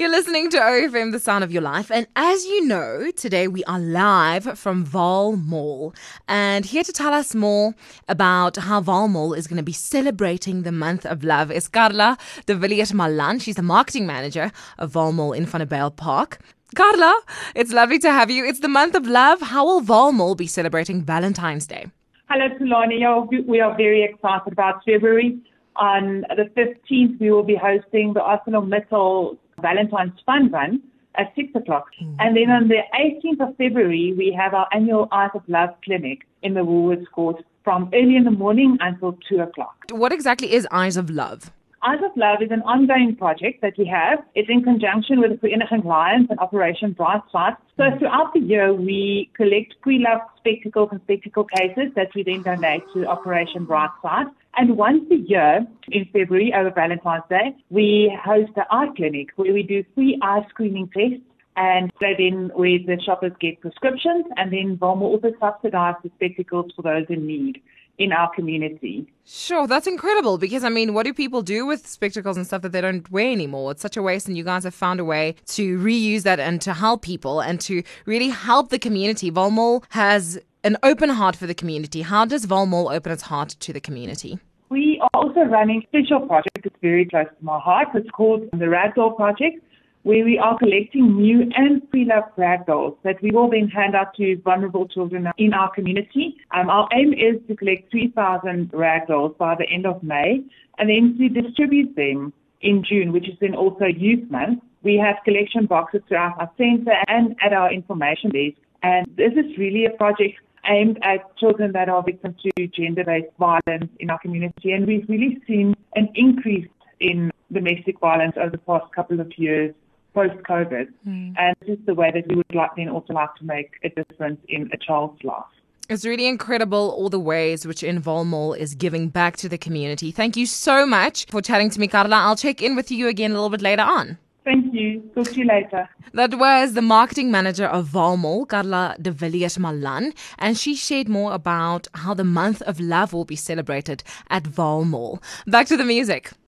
You're listening to OFM, the sound of your life. And as you know, today we are live from Vaal Mall. And here to tell us more about how Vaal Mall is going to be celebrating the month of love is Carla de Villiers Malan. She's the marketing manager of Vaal Mall in Vanderbijl Park. Carla, it's lovely to have you. It's the month of love. How will Vaal Mall be celebrating Valentine's Day? Hello, Pulane. Oh, we are very excited about February. On the 15th, we will be hosting the ArcelorMittal Valentine's Fun Run at 6 o'clock. Mm-hmm. And then on the 18th of February, we have our annual Eyes of Love clinic in the Woolworths Court from early in the morning until 2 o'clock. What exactly is Eyes of Love? Eyes of Love is an ongoing project that we have. It's in conjunction with the Vereniging Lions and Operation Brightside. So throughout the year, we collect pre-love spectacles and spectacle cases that we then donate to Operation Brightside. And once a year, in February, over Valentine's Day, we host an eye clinic where we do free eye screening tests and so then where the shoppers get prescriptions and then Vaal Mall also subsidize the spectacles for those in need in our community. Sure, that's incredible because I mean, what do people do with spectacles and stuff that they don't wear anymore? It's such a waste, and you guys have found a way to reuse that and to help people and to really help the community. Vaal Mall has an open heart for the community. How does Vaal Mall open its heart to the community? We are also running a special project that's very close to my heart. It's called the Ragdoll Project, where we are collecting new and pre-loved rag dolls that we will then hand out to vulnerable children in our community. Um, our aim is to collect 3,000 rag dolls by the end of May and then to distribute them in June, which is then also Youth Month. We have collection boxes throughout our centre and at our information desk. And this is really a project aimed at children that are victims to gender-based violence in our community. And we've really seen an increase in domestic violence over the past couple of years post-COVID. Hmm. And this is the way that we would like then also like to make a difference in a child's life. It's really incredible all the ways which Vaal Mall is giving back to the community. Thank you so much for chatting to me, Carla. I'll check in with you again a little bit later on. Thank you. Talk to you later. That was the marketing manager of Vaal Mall, Carla de Villiers Malan, and she shared more about how the month of love will be celebrated at Vaal Mall. Back to the music.